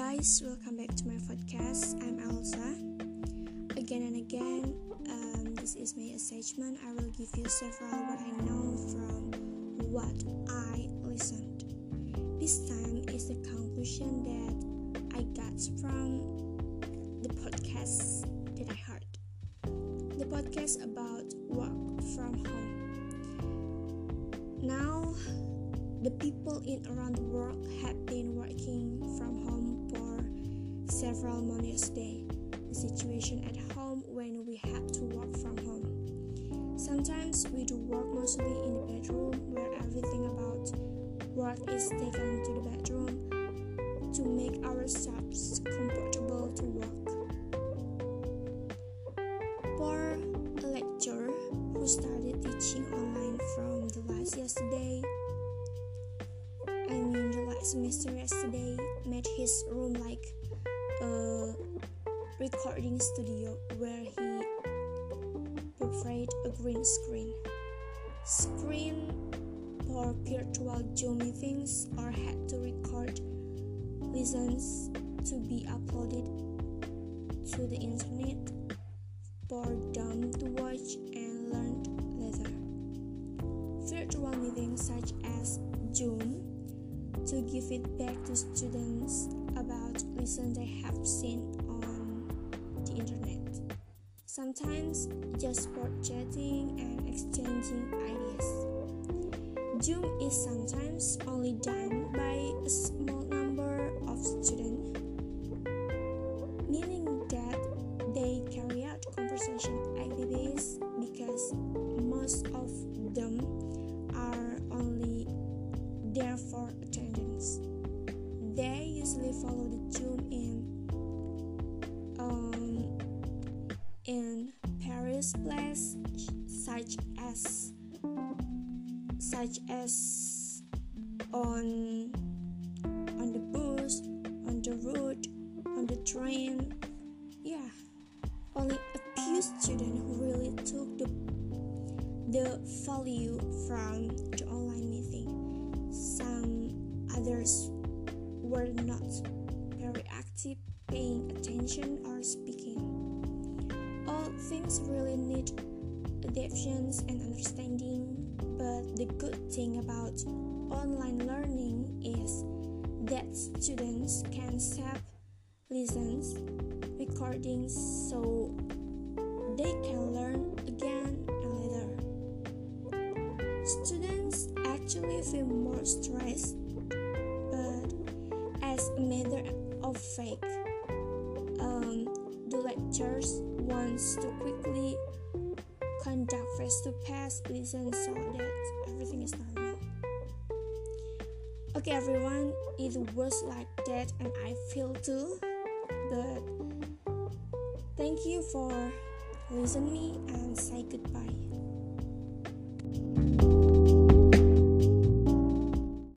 guys, welcome back to my podcast. I'm Elsa. Again and again, um, this is my assessment. I will give you several what I know from what I listened. This time is the conclusion that I got from the podcast that I heard. The podcast about work from home. Now, the people in around the world have been working from home for several months day. The situation at home when we have to work from home. Sometimes we do work mostly in the bedroom where everything about work is taken to the bedroom to make ourselves comfortable to work. For a lecturer who started teaching online from the last yesterday, I mean the last semester yesterday, made his room like a recording studio where he prepared a green screen. Screen for virtual Zoom meetings or had to record lessons to be uploaded to the internet for them to watch and learn later. Virtual meetings such as Zoom to give feedback to students about lessons they have seen on the internet. Sometimes just for chatting and exchanging ideas. Zoom is sometimes only done by a small number of students, Follow the Zoom in um, in Paris place such as such as on on the bus, on the road, on the train. Yeah, only a few students who really took the the value from the online meeting. Some others were not very active, paying attention or speaking. All things really need adaptations and understanding, but the good thing about online learning is that students can save lessons, recordings, so they can learn again and later. Students actually feel more stressed, as a matter of fact, um, the lectures wants to quickly conduct face-to-face lessons so that everything is normal. Okay, everyone, it was like that, and I feel too. But thank you for listening me and say goodbye.